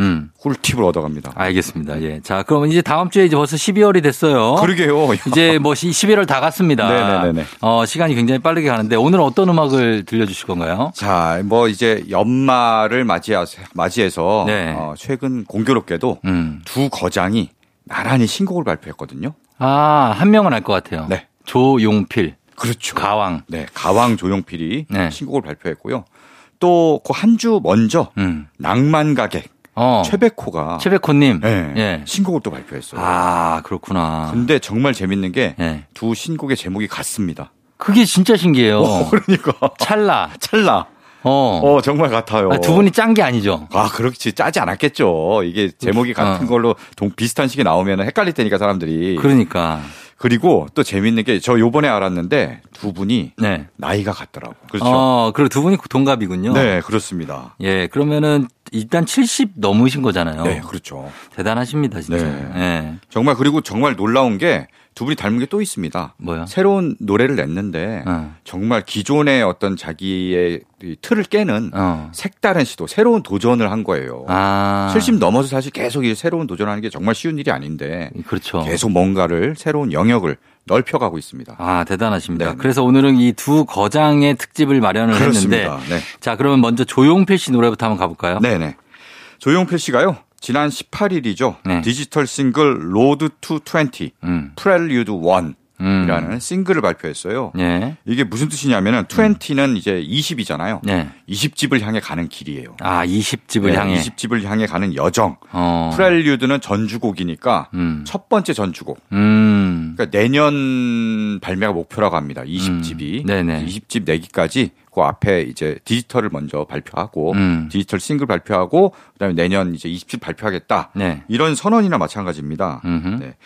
음, 꿀팁을 얻어갑니다. 알겠습니다. 예. 자, 그럼 이제 다음 주에 이제 벌써 12월이 됐어요. 그러게요. 이제 뭐 11월 다 갔습니다. 네네네네. 어, 시간이 굉장히 빠르게 가는데 오늘 어떤 음악을 들려주실 건가요? 자, 뭐 이제 연말을 맞이해서, 맞이해서 네. 어, 최근 공교롭게도 음. 두 거장이 나란히 신곡을 발표했거든요. 아, 한 명은 알 것 같아요. 네. 조용필, 그렇죠. 가왕. 네, 가왕 조용필이 네. 신곡을 발표했고요. 또 그 한 주 먼저 음. 낭만 가객 어. 최백호가 최백호님. 네, 예. 신곡을 또 발표했어요. 아, 그렇구나. 근데 정말 재밌는 게두 예. 신곡의 제목이 같습니다. 그게 진짜 신기해요. (laughs) 그러니까 찰나. 찰나. 어. 어, 정말 같아요. 아, 두 분이 짠 게 아니죠. 아, 그렇지. 짜지 않았겠죠. 이게 제목이 같은 어. 걸로 동, 비슷한 식이 나오면 헷갈릴 테니까 사람들이. 그러니까. 그리고 또 재밌는 게 저 요번에 알았는데 두 분이 네. 나이가 같더라고. 그렇죠. 어, 그리고 두 분이 동갑이군요. 네, 그렇습니다. 예, 그러면은 일단 70 넘으신 거잖아요. 네, 그렇죠. 대단하십니다, 진짜. 네. 예. 정말 그리고 정말 놀라운 게 두 분이 닮은 게 또 있습니다. 뭐요? 새로운 노래를 냈는데 어. 정말 기존의 어떤 자기의 이 틀을 깨는 어. 색다른 시도, 새로운 도전을 한 거예요. 아. 70 넘어서 사실 계속 이 새로운 도전하는 게 정말 쉬운 일이 아닌데 그렇죠. 계속 뭔가를 새로운 영역을 넓혀가고 있습니다. 아, 대단하십니다. 네네. 그래서 오늘은 이 두 거장의 특집을 마련을 했는데 그렇습니다. 네. 자, 그러면 먼저 조용필 씨 노래부터 한번 가볼까요? 네네. 조용필 씨가요. 지난 18일이죠. 네. 디지털 싱글 Road to 20, 음. Prelude 1 이라는 음. 싱글을 발표했어요. 예. 이게 무슨 뜻이냐면은 20는 이제 20이잖아요. 네. 20집을 향해 가는 길이에요. 아, 20집을 네, 향해. 20집을 향해 가는 여정. 어. Prelude는 전주곡이니까 음. 첫 번째 전주곡. 음. 그러니까 내년 발매가 목표라고 합니다. 20집이. 음. 네네. 20집 내기까지 그 앞에 이제 디지털을 먼저 발표하고 음. 디지털 싱글 발표하고 그다음에 내년 이제 20집 발표하겠다. 네. 이런 선언이나 마찬가지입니다. 음흠. 네.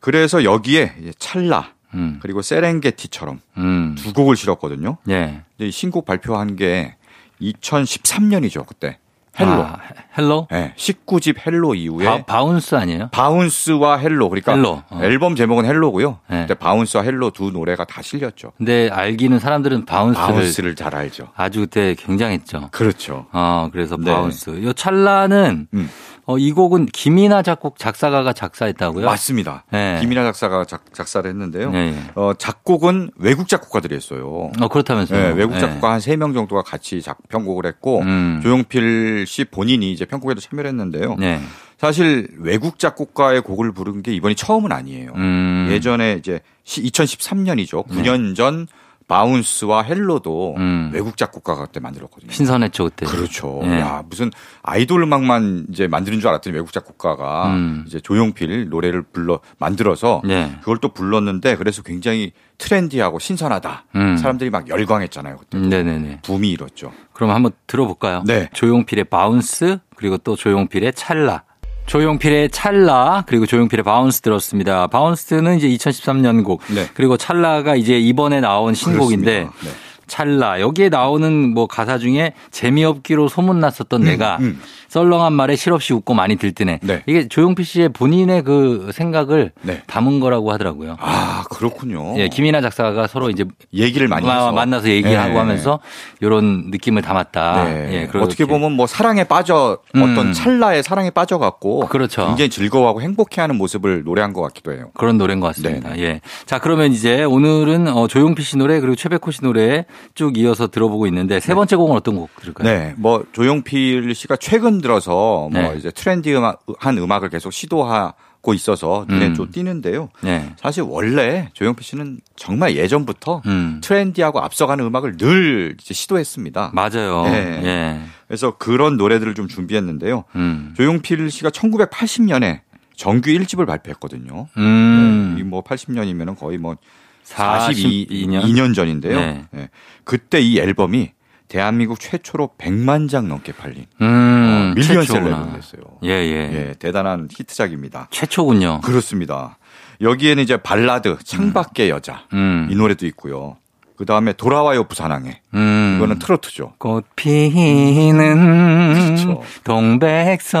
그래서 여기에 찰나 음. 그리고 세렝게티처럼 음. 두 곡을 실었거든요. 예. 근데 이 신곡 발표한 게 2013년이죠, 그때. Hello. 아, Hello? 네, 19집 Hello 이후에 바, Bounce 아니에요? Bounce와 Hello 그러니까 Hello. 어. 앨범 제목은 Hello고요. 네. 근데 Bounce와 Hello 두 노래가 다 실렸죠. 근데 알기는 사람들은 Bounce를 Bounce를 잘 알죠. 아주 그때 굉장했죠. 그렇죠. 어, 그래서 네. Bounce. 요 찰나는 음. 어, 이 곡은 김이나 작곡 작사가가 작사했다고요? 맞습니다. 네. 김이나 작사가 작, 작사를 했는데요. 네, 네. 어, 작곡은 외국 작곡가들이 했어요. 어, 그렇다면서요. 네, 외국 네. 작곡가 한 세 명 정도가 같이 작, 편곡을 했고 음. 조용필 씨 본인이 이제 편곡에도 참여를 했는데요. 네. 사실 외국 작곡가의 곡을 부른 게 이번이 처음은 아니에요. 음. 예전에 이제 2013년이죠. 9년 전 Bounce와 Hello도 음. 외국 작곡가가 그때 만들었거든요. 신선했죠, 그때. 그렇죠. 예. 야, 무슨 아이돌 음악만 이제 만드는 줄 알았더니 외국 작곡가가 음. 이제 조용필 노래를 불러 만들어서 네. 그걸 또 불렀는데 그래서 굉장히 trendy하고 신선하다. 음. 사람들이 막 열광했잖아요. 그때. 음, 네네네. 붐이 일었죠. 그럼 한번 들어볼까요? 네. 조용필의 Bounce, 그리고 또 조용필의 찰나. 조용필의 찰나, 그리고 조용필의 Bounce 들었습니다. Bounce는 이제 2013년 곡. 네. 그리고 찰나가 이제 이번에 나온 신곡인데. 네. 찰나. 여기에 나오는 뭐 가사 중에 재미없기로 소문났었던 내가 음. 썰렁한 말에 실없이 웃고 많이 들뜨네. 네. 이게 조용필 씨의 본인의 그 생각을 네. 담은 거라고 하더라고요. 아, 그렇군요. 예, 김이나 작사가 서로 이제 얘기를 많이 마- 만나서 얘기하고 네. 하면서 이런 느낌을 담았다. 네. 예. 어떻게 보면 뭐 사랑에 빠져 음. 어떤 찰나에 사랑에 빠져갖고 그렇죠. 굉장히 즐거워하고 행복해하는 모습을 노래한 것 같기도 해요. 그런 노래인 것 같습니다. 네. 예. 자, 그러면 이제 오늘은 어, 조용필 씨 노래 그리고 최백호 씨 노래 쭉 이어서 들어보고 있는데 세 번째 곡은 어떤 곡 들을까요? 네, 뭐 조용필 씨가 최근 들어서 뭐 네. 이제 트렌디한 음악을 계속 시도하 고 있어서 눈에 음. 좀 띄는데요. 네. 사실 원래 조용필 씨는 정말 예전부터 음. 트렌디하고 앞서가는 음악을 늘 이제 시도했습니다. 맞아요. 네. 예. 그래서 그런 노래들을 좀 준비했는데요. 음. 조용필 씨가 1980년에 정규 1집을 발표했거든요. 음. 이뭐 80년이면은 거의 뭐 42 년? 42년 전인데요. 네. 네. 그때 이 앨범이 대한민국 최초로 100만 장 넘게 팔린 음. 어, 밀리언셀러 최초구나. 앨범이 됐어요. 예, 예. 예, 대단한 히트작입니다. 최초군요. 그렇습니다. 여기에는 이제 발라드 창밖의 여자 음. 이 노래도 있고요. 그 다음에 돌아와요 부산항에 음. 이거는 트로트죠. 꽃 피는 그렇죠.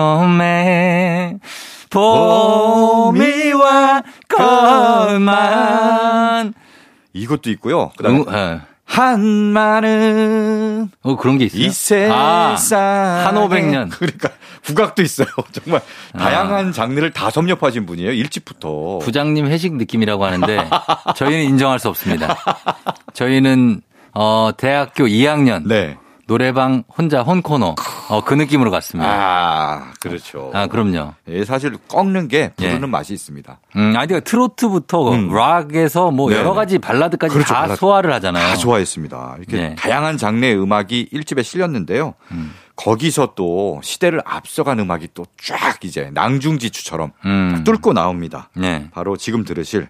동백섬에 봄이 와 걸만 이것도 있고요. 그다음에 음, 예. 한마는 어 그런 게 있어요. 이 세상 한 500년. 그러니까 국악도 있어요. (laughs) 정말 아. 다양한 장르를 다 섭렵하신 분이에요. 일찍부터. 부장님 회식 느낌이라고 하는데 저희는 인정할 수 없습니다. (laughs) 저희는 어 대학교 2학년 네. 노래방 혼자 혼코노 어, 그 느낌으로 갔습니다. 아, 그렇죠. 아, 그럼요. 예, 사실 꺾는 게 부르는 예. 맛이 있습니다. 음, 아니, 트로트부터 음. 락에서 뭐 네네. 여러 가지 발라드까지 그렇죠, 다 발라드. 소화를 하잖아요. 다 좋아했습니다. 이렇게 네. 다양한 장르의 음악이 1집에 실렸는데요. 음. 거기서 또 시대를 앞서간 음악이 또 쫙 이제 낭중지추처럼 음. 뚫고 나옵니다. 네. 바로 지금 들으실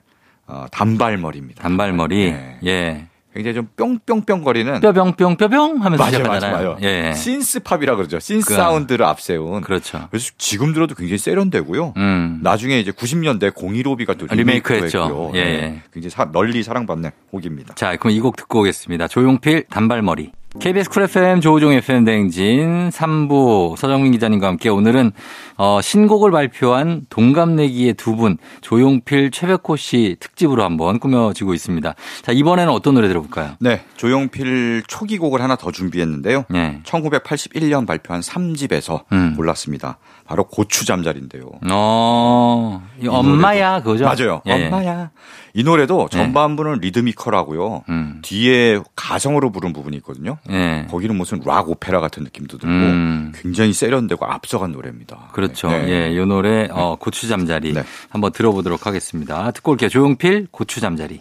어, 단발머리입니다. 단발머리. 네. 예. 굉장히 좀 뿅뿅뿅거리는 뼈병뿅 뼈병 하면서 맞아요, 시작하잖아요. 맞아요. 예. synth pop이라 그러죠. synth 그- 사운드를 앞세운. 그렇죠. 그래서 지금 들어도 굉장히 세련되고요. 음. 나중에 이제 90년대 015B가 또 리메이크 리메이크도 했죠. 했고요. 예. 네. 굉장히 사- 널리 사랑받는 곡입니다. 자, 그럼 이 곡 듣고 오겠습니다. 조용필 단발머리. KBS Cool FM 조우종 FM 대행진 3부 서정민 기자님과 함께 오늘은 어, 신곡을 발표한 동갑내기의 두 분 조용필 최백호 씨 특집으로 한번 꾸며지고 있습니다. 자 이번에는 어떤 노래 들어볼까요? 네, 조용필 초기 곡을 하나 더 준비했는데요. 네. 1981년 발표한 3집에서 음. 골랐습니다. 바로 고추 잠자리인데요. 어, 이 엄마야 그거죠? 맞아요. 예, 예. 엄마야. 이 노래도 전반부는 리드미컬하고요. 음. 뒤에 가성으로 부른 부분이 있거든요. 예. 거기는 무슨 락 오페라 같은 느낌도 들고 음. 굉장히 세련되고 앞서간 노래입니다. 그렇죠. 네. 예, 요 노래 어, 고추 잠자리 네. 한번 들어보도록 하겠습니다. 듣고 올게요. 조용필 고추 잠자리.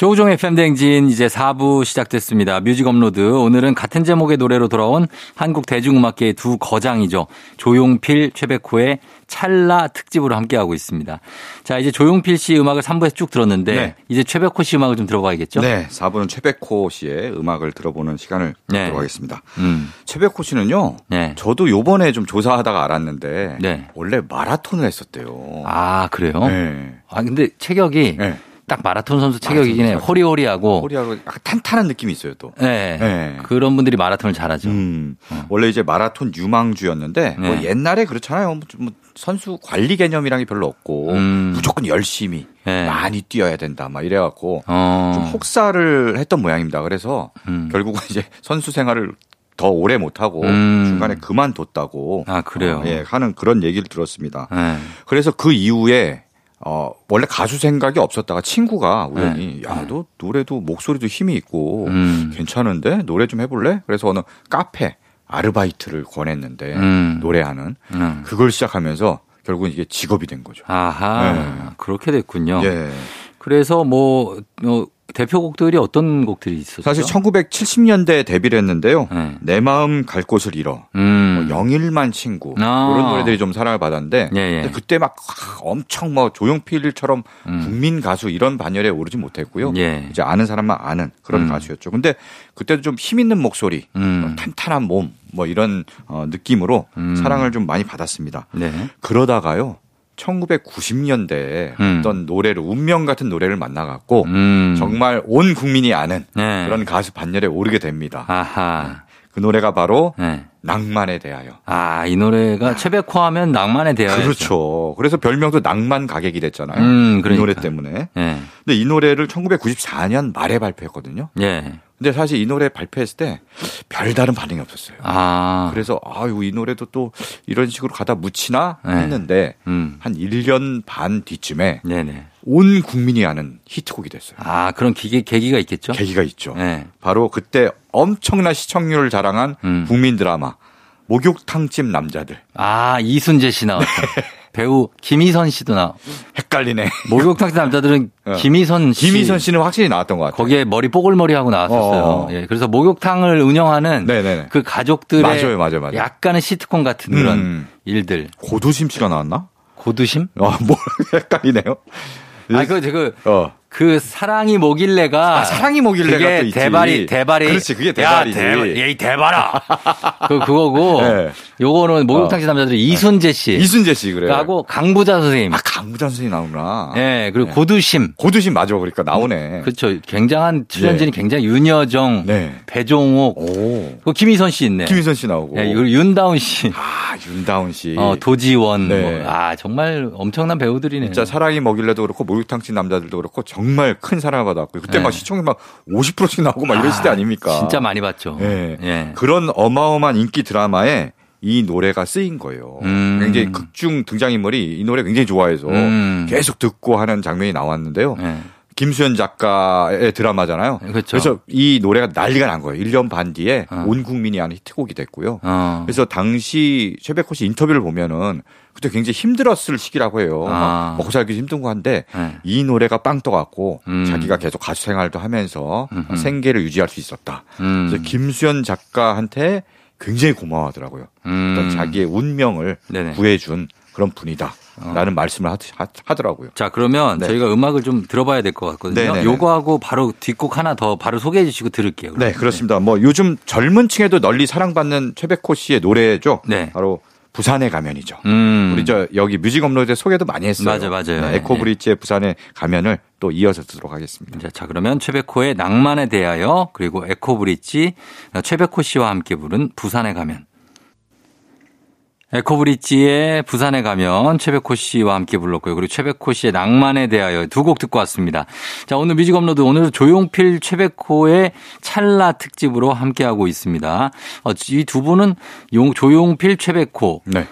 조우종 FM 대행진 이제 4부 시작됐습니다. Music Upload. 오늘은 같은 제목의 노래로 돌아온 한국 대중음악계의 두 거장이죠. 조용필, 최백호의 찰나 특집으로 함께하고 있습니다. 자, 이제 조용필 씨 음악을 3부에서 쭉 들었는데 네. 이제 최백호 씨 음악을 좀 들어봐야겠죠? 네, 4부는 최백호 씨의 음악을 들어보는 시간을 네. 갖도록 하겠습니다. 음. 최백호 씨는요. 네. 저도 요번에 좀 조사하다가 알았는데 네. 원래 마라톤을 했었대요. 아, 그래요? 네. 아, 근데 체격이 네. 딱 마라톤 선수 체격이긴 해요. 호리호리하고. 코리아로 약간 탄탄한 느낌이 있어요, 또. 네. 네. 그런 분들이 마라톤을 잘하죠. 음, 원래 이제 마라톤 유망주였는데 뭐 네. 옛날에 그렇잖아요. 뭐 좀- 뭐 선수 관리 개념이란 게 별로 없고 음. 무조건 열심히 네. 많이 뛰어야 된다 막 이래갖고 어. 좀 혹사를 했던 모양입니다. 그래서 음. 결국은 이제 선수 생활을 더 오래 못하고 음. 중간에 그만뒀다고 아, 그래요? 어, 예, 하는 그런 얘기를 들었습니다. 네. 그래서 그 이후에 어 원래 가수 생각이 없었다가 친구가 우연히 야너 노래도 목소리도 힘이 있고 네. 음. 괜찮은데 노래 좀 해볼래? 그래서 어느 카페 아르바이트를 권했는데 음. 노래하는 음. 그걸 시작하면서 결국은 이게 직업이 된 거죠. 아하. 네. 그렇게 됐군요. 예. 그래서 뭐, 어, 대표곡들이 어떤 곡들이 있었죠? 사실 1970년대에 데뷔를 했는데요. 네. 내 마음 갈 곳을 잃어. 음. 뭐 영일만 친구 아. 그런 노래들이 좀 사랑을 받았는데 예, 예. 그때 막 엄청 뭐 조용필처럼 음. 국민 가수 이런 반열에 오르지 못했고요. 예. 이제 아는 사람만 아는 그런 음. 가수였죠. 근데 그때도 좀 힘 있는 목소리, 음. 뭐 탄탄한 몸, 뭐 이런 어, 느낌으로 음. 사랑을 좀 많이 받았습니다. 네. 그러다가요. 1990년대에 음. 어떤 노래를 운명 같은 노래를 만나갖고 음. 정말 온 국민이 아는 네. 그런 가수 반열에 오르게 됩니다. 아하. 그 노래가 바로 네. 낭만에 대하여. 아, 이 노래가 최백호 하면 낭만에 대하여. 그렇죠. 그래서 별명도 낭만 가객이 됐잖아요. 음, 이 그러니까. 노래 때문에. 예. 근데 이 노래를 1994년 말에 발표했거든요. 예. 근데 사실 이 노래 발표했을 때 별다른 반응이 없었어요. 아. 그래서 아유 이 노래도 또 이런 식으로 가다 묻히나 네. 했는데 음. 한 1년 반 뒤쯤에 네네. 온 국민이 아는 히트곡이 됐어요. 아, 그런 기계, 계기가 있겠죠? 계기가 있죠. 네. 바로 그때 엄청난 시청률을 자랑한 음. 국민 드라마 목욕탕집 남자들. 아, 이순재 씨 나왔다. 네. (laughs) 배우 김희선 씨도 나. 헷갈리네. 목욕탕 남자들은 (laughs) 어. 김희선 씨. 김희선 씨는 확실히 나왔던 것 같아요. 거기에 머리 뽀글머리 하고 나왔었어요. 어. 예. 그래서 목욕탕을 운영하는 네네네. 그 가족들의 맞아요, 맞아요, 맞아요. 약간의 시트콤 같은 그런 음. 일들. 고두심 씨가 나왔나? 고두심? 아, 뭐 (laughs) 헷갈리네요. 아, 그, 그, 어. 그 사랑이 뭐길래가 아, 사랑이 뭐길래가 그게. 대발이 대발이 그렇지, 그게 야, 대발이지. 대, 얘이 대발아 (laughs) 그 그거고 네. 요거는 목욕탕 씨 남자들 이 이순재 씨 이순재 씨 그래. 하고 강부자 선생님 아, 강부장 선생님 나오구나. 예 그리고 네. 고두심 고두심 맞아. 그러니까 나오네. 그렇죠 굉장한 출연진이 굉장히 윤여정 네. 배종옥 오. 그 김희선 씨 있네 김희선 씨 나오고. 예, 그리고 윤다운 씨 아, 윤다운 씨. 어, 도지원 네. 뭐, 아 정말 엄청난 배우들이네 진짜 사랑이 먹일래도 그렇고 목욕탕집 남자들도 그렇고 정말 큰 사랑을 받았고 그때 네. 막 시청률 막 50%씩 나오고 막 이런 시대 아닙니까? 진짜 많이 봤죠 예. 예. 그런 어마어마한 인기 드라마에 이 노래가 쓰인 거예요. 음. 굉장히 극중 등장인물이 이 노래 굉장히 좋아해서 음. 계속 듣고 하는 장면이 나왔는데요. 예. 김수현 작가의 드라마잖아요. 그렇죠. 래서 이 노래가 난리가 난 거예요. 1년 반 뒤에 어. 온 국민이 아는 히트곡이 됐고요. 어. 그래서 당시 최백호 씨 인터뷰를 보면은 그때 굉장히 힘들었을 시기라고 해요. 아. 막 먹고 살기 힘든 거 한데 네. 이 노래가 빵 떠갖고 음. 자기가 계속 가수 생활도 하면서 음흠. 생계를 유지할 수 있었다. 음. 그래서 김수현 작가한테 굉장히 고마워하더라고요. 음. 어떤 자기의 운명을 네네. 구해준 그런 분이다 라는 말씀을 하, 더라고요 자, 그러면 네. 저희가 음악을 좀 들어봐야 될 것 같거든요. 네네네. 요거하고 바로 뒷곡 하나 더 바로 소개해 주시고 들을게요. 네, 그렇습니다. 뭐 요즘 젊은 층에도 널리 사랑받는 최백호 씨의 노래죠. 네. 바로 부산의 가면이죠. 음. 우리 저 여기 뮤직 업로드에 소개도 많이 했어요. 맞아요, 맞아요. 네, 에코브릿지의 부산의 가면을 또 이어서 듣도록 하겠습니다. 자, 자, 그러면 최백호의 낭만에 대하여 그리고 에코브릿지 최백호 씨와 함께 부른 부산에 가면. 에코브릿지의 부산에 가면 최백호 씨와 함께 불렀고요. 그리고 최백호 씨의 낭만에 대하여 두 곡 듣고 왔습니다. 자, 오늘 Music Upload 오늘 조용필 최백호의 찰나 특집으로 함께하고 있습니다. 어, 이두 분은 용, 조용필 최백호, 네.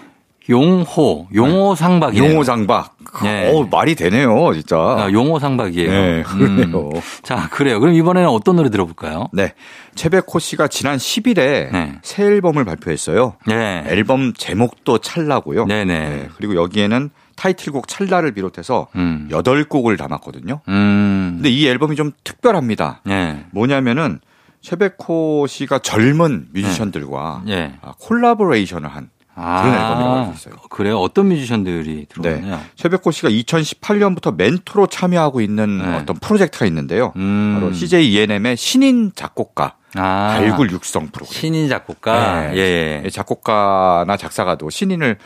용호, 용호 상박이에요. 용호상박. 네. 어 말이 되네요, 진짜. 아, 용호 상박이에요. 네, 그러네요. 음. 자, 그래요. 그럼 이번에는 어떤 노래 들어볼까요? 네. 최백호 씨가 지난 10일에 네. 새 앨범을 발표했어요. 네. 앨범 제목도 찰나고요. 네네. 그리고 여기에는 타이틀곡 찰나를 비롯해서 음. 여덟 곡을 담았거든요. 음. 근데 이 앨범이 좀 특별합니다. 네. 뭐냐면은 최백호 씨가 젊은 뮤지션들과 예. 아, collaboration을 한 그런 앨범이라고 할수 있어요. 그래요? 어떤 뮤지션들이 네. 들어오냐? 최백호 씨가 2018년부터 멘토로 참여하고 있는 네. 어떤 프로젝트가 있는데요. 음. 바로 CJ ENM의 신인 작곡가 아. 발굴 육성 프로그램. 신인 작곡가. 네. 예. 예. 작곡가나 작사가도 신인을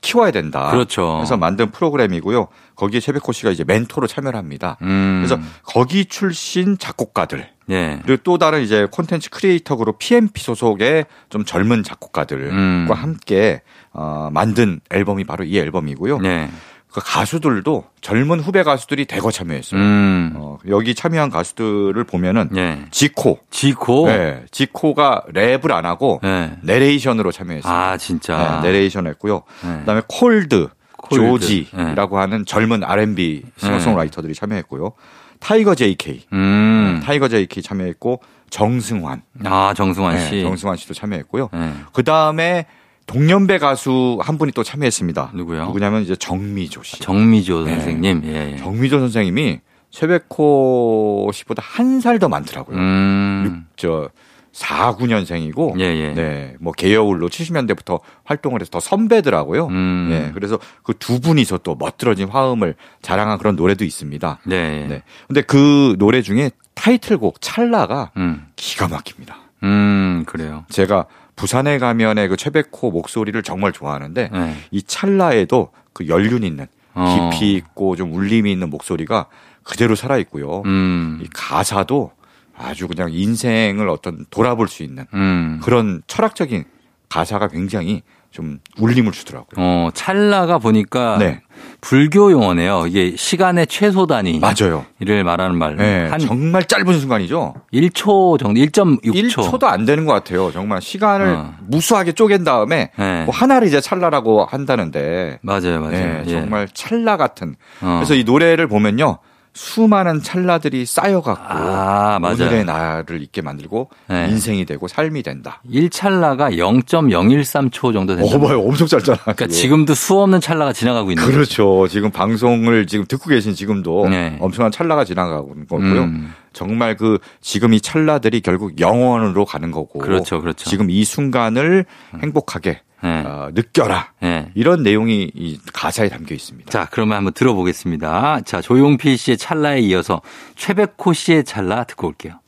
키워야 된다. 그렇죠. 그래서 만든 프로그램이고요. 거기에 최백호 씨가 이제 멘토로 참여를 합니다. 음. 그래서 거기 출신 작곡가들 예. 그리고 또 다른 이제 콘텐츠 크리에이터 그룹 PMP 소속의 좀 젊은 작곡가들과 음. 함께 어, 만든 앨범이 바로 이 앨범이고요. 네. 그 가수들도 젊은 후배 가수들이 대거 참여했어요. 음. 어, 여기 참여한 가수들을 보면은 예. 지코, 지코. 네, 지코가 랩을 안 하고 네. 내레이션으로 참여했어요. 아, 진짜. 네, 내레이션 했고요. 네. 그다음에 콜드, 콜드. 네. 조지라고 하는 젊은 R&B 싱어송라이터들이 참여했고요. 타이거 JK, 음. 타이거 JK 참여했고 정승환, 아, 정승환 네, 씨. 정승환 씨도 참여했고요. 네. 그 다음에 동년배 가수 한 분이 또 참여했습니다. 누구요? 누구냐면 이제 정미조 씨. 정미조 네. 선생님. 예. 예. 정미조 선생님이 최백호 씨보다 한 살 더 많더라고요. 음. 저 49년생이고 예, 예. 네, 뭐 개여울로 70년대부터 활동을 해서 더 선배더라고요. 음. 네, 그래서 그 두 분이서 또 멋들어진 화음을 자랑한 그런 노래도 있습니다. 네. 네. 근데 그 노래 중에 타이틀곡 찰나가 음. 기가 막힙니다. 음, 그래요. 제가 부산에 가면의 그 최백호 목소리를 정말 좋아하는데 네. 이 찰나에도 그 연륜 있는 어. 깊이 있고 좀 울림이 있는 목소리가 그대로 살아 있고요. 음. 이 가사도 아주 그냥 인생을 어떤 돌아볼 수 있는 음. 그런 철학적인 가사가 굉장히 좀 울림을 주더라고요. 어, 찰나가 보니까 네. 불교 용어네요. 이게 시간의 최소 단위를 맞아요. 말하는 말. 네, 한 정말 짧은 순간이죠. 1초 정도, 1.6초. 1초도 안 되는 것 같아요. 정말 시간을 어. 무수하게 쪼갠 다음에 네. 뭐 하나를 이제 찰나라고 한다는데 맞아요, 맞아요. 네, 예. 정말 찰나 같은. 어. 그래서 이 노래를 보면요. 수많은 찰나들이 쌓여갖고 아. 오늘의 나를 있게 만들고 네. 인생이 되고 삶이 된다. 1찰나가 0.013초 정도 된다. 어, 봐요. 엄청 짧잖아. 그러니까 지금도 수 없는 찰나가 지나가고 있는 거죠. 그렇죠. 지금 방송을 지금 듣고 계신 지금도 네. 엄청난 찰나가 지나가고 있는 거고요. 음. 정말 그 지금 이 찰나들이 결국 영원으로 가는 거고. 그렇죠, 그렇죠. 지금 이 순간을 행복하게 네. 어, 느껴라. 네. 이런 내용이 이 가사에 담겨 있습니다. 자, 그러면 한번 들어보겠습니다. 자, 조용필 씨의 찰나에 이어서 최백호 씨의 찰나 듣고 올게요.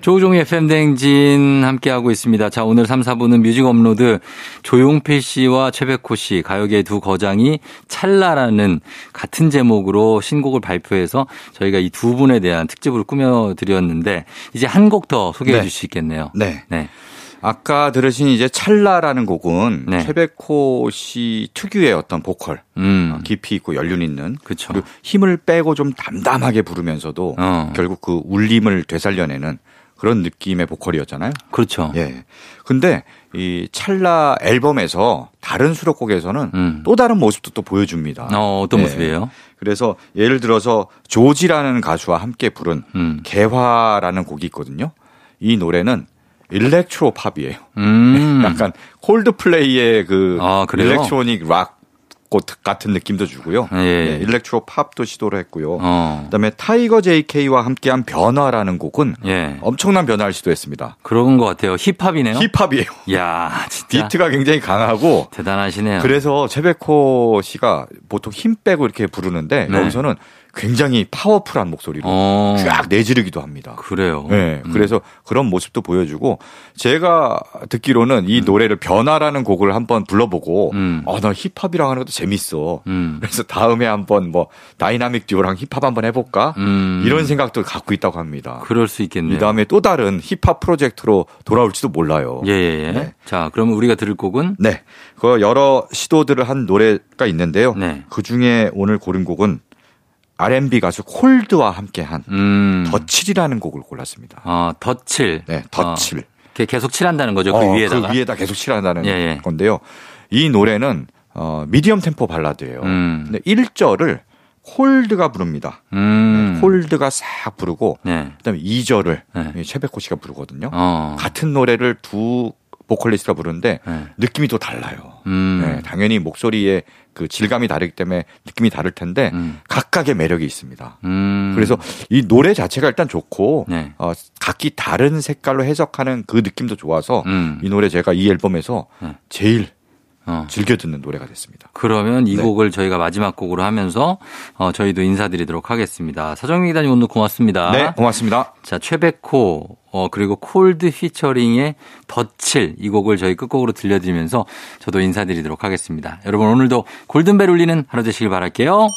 조우종의 FM대행진 함께하고 있습니다. 자, 오늘 3, 4부는 Music Upload 조용필 씨와 최백호 씨, 가요계 두 거장이 찰나라는 같은 제목으로 신곡을 발표해서 저희가 이 두 분에 대한 특집을 꾸며드렸는데 이제 한 곡 더 소개해 네. 있겠네요. 네. 네. 아까 들으신 이제 찰나라는 곡은 네. 최백호 씨 특유의 어떤 보컬 음. 어, 깊이 있고 연륜 있는 그쵸. 그리고 힘을 빼고 좀 담담하게 부르면서도 어. 결국 그 울림을 되살려내는 그런 느낌의 보컬이었잖아요. 그렇죠. 예. 근데 이 찰나 앨범에서 다른 수록곡에서는 음. 또 다른 모습도 또 보여줍니다. 어, 어떤 예. 모습이에요? 그래서 예를 들어서 조지라는 가수와 함께 부른 음. 개화라는 곡이 있거든요. 이 노래는 electro pop이에요. 음. (laughs) 약간 콜드플레이의 그 아, 그래요? electronic 것 같은 느낌도 주고요. 예. 네, electro pop도 시도를 했고요. 어. 그다음에 타이거 JK와 함께한 변화라는 곡은 예. 엄청난 변화를 시도했습니다. 그런 것 같아요. 힙합이네요. 힙합이에요. (laughs) 야, 진짜 비트가 굉장히 강하고 대단하시네요. 그래서 최백호 씨가 보통 힘 빼고 이렇게 부르는데 네. 여기서는 굉장히 powerful한 목소리로 어. 쫙 내지르기도 합니다. 그래요. 네, 음. 그래서 그런 모습도 보여주고 제가 듣기로는 이 노래를 변화라는 곡을 한번 불러보고 음. 아 나 힙합이랑 하는 것도 재밌어. 음. 그래서 다음에 한번 뭐 다이나믹 듀오랑 힙합 한번 해볼까 음. 이런 생각도 갖고 있다고 합니다. 그럴 수 있겠네요. 이 다음에 또 다른 힙합 프로젝트로 돌아올지도 몰라요. 예, 예, 예. 네. 자, 그러면 우리가 들을 곡은 네, 그 여러 시도들을 한 노래가 있는데요. 네. 그 중에 오늘 고른 곡은 R&B 가수 콜드와 함께한 음. 덧칠이라는 곡을 골랐습니다. 어, 덧칠. 네, 덧칠. 어, 이렇게 계속 칠한다는 거죠. 그 어, 위에다가. 그 위에다 계속 칠한다는 예, 예. 건데요. 이 노래는 어, 미디엄 템포 발라드예요. 음. 근데 1절을 콜드가 부릅니다. 음. 콜드가 싹 부르고 네. 그다음에 2절을 네. 최백호 씨가 부르거든요. 어. 같은 노래를 두 보컬리스트가 부르는데 네. 느낌이 또 달라요. 음. 네, 당연히 목소리의 그 질감이 다르기 때문에 느낌이 다를 텐데 음. 각각의 매력이 있습니다. 음. 그래서 이 노래 자체가 일단 좋고 네. 어, 각기 다른 색깔로 해석하는 그 느낌도 좋아서 음. 이 노래 제가 이 앨범에서 네. 제일 어. 즐겨 듣는 노래가 됐습니다. 그러면 이 네. 곡을 저희가 마지막 곡으로 하면서 어, 저희도 인사드리도록 하겠습니다. 서정민 기자님 오늘 고맙습니다. 네, 고맙습니다. 자, 최백호, 어, 그리고 콜드 피처링의 덧칠 이 곡을 저희 끝곡으로 들려드리면서 저도 인사드리도록 하겠습니다. 여러분 오늘도 골든벨 울리는 하루 되시길 바랄게요.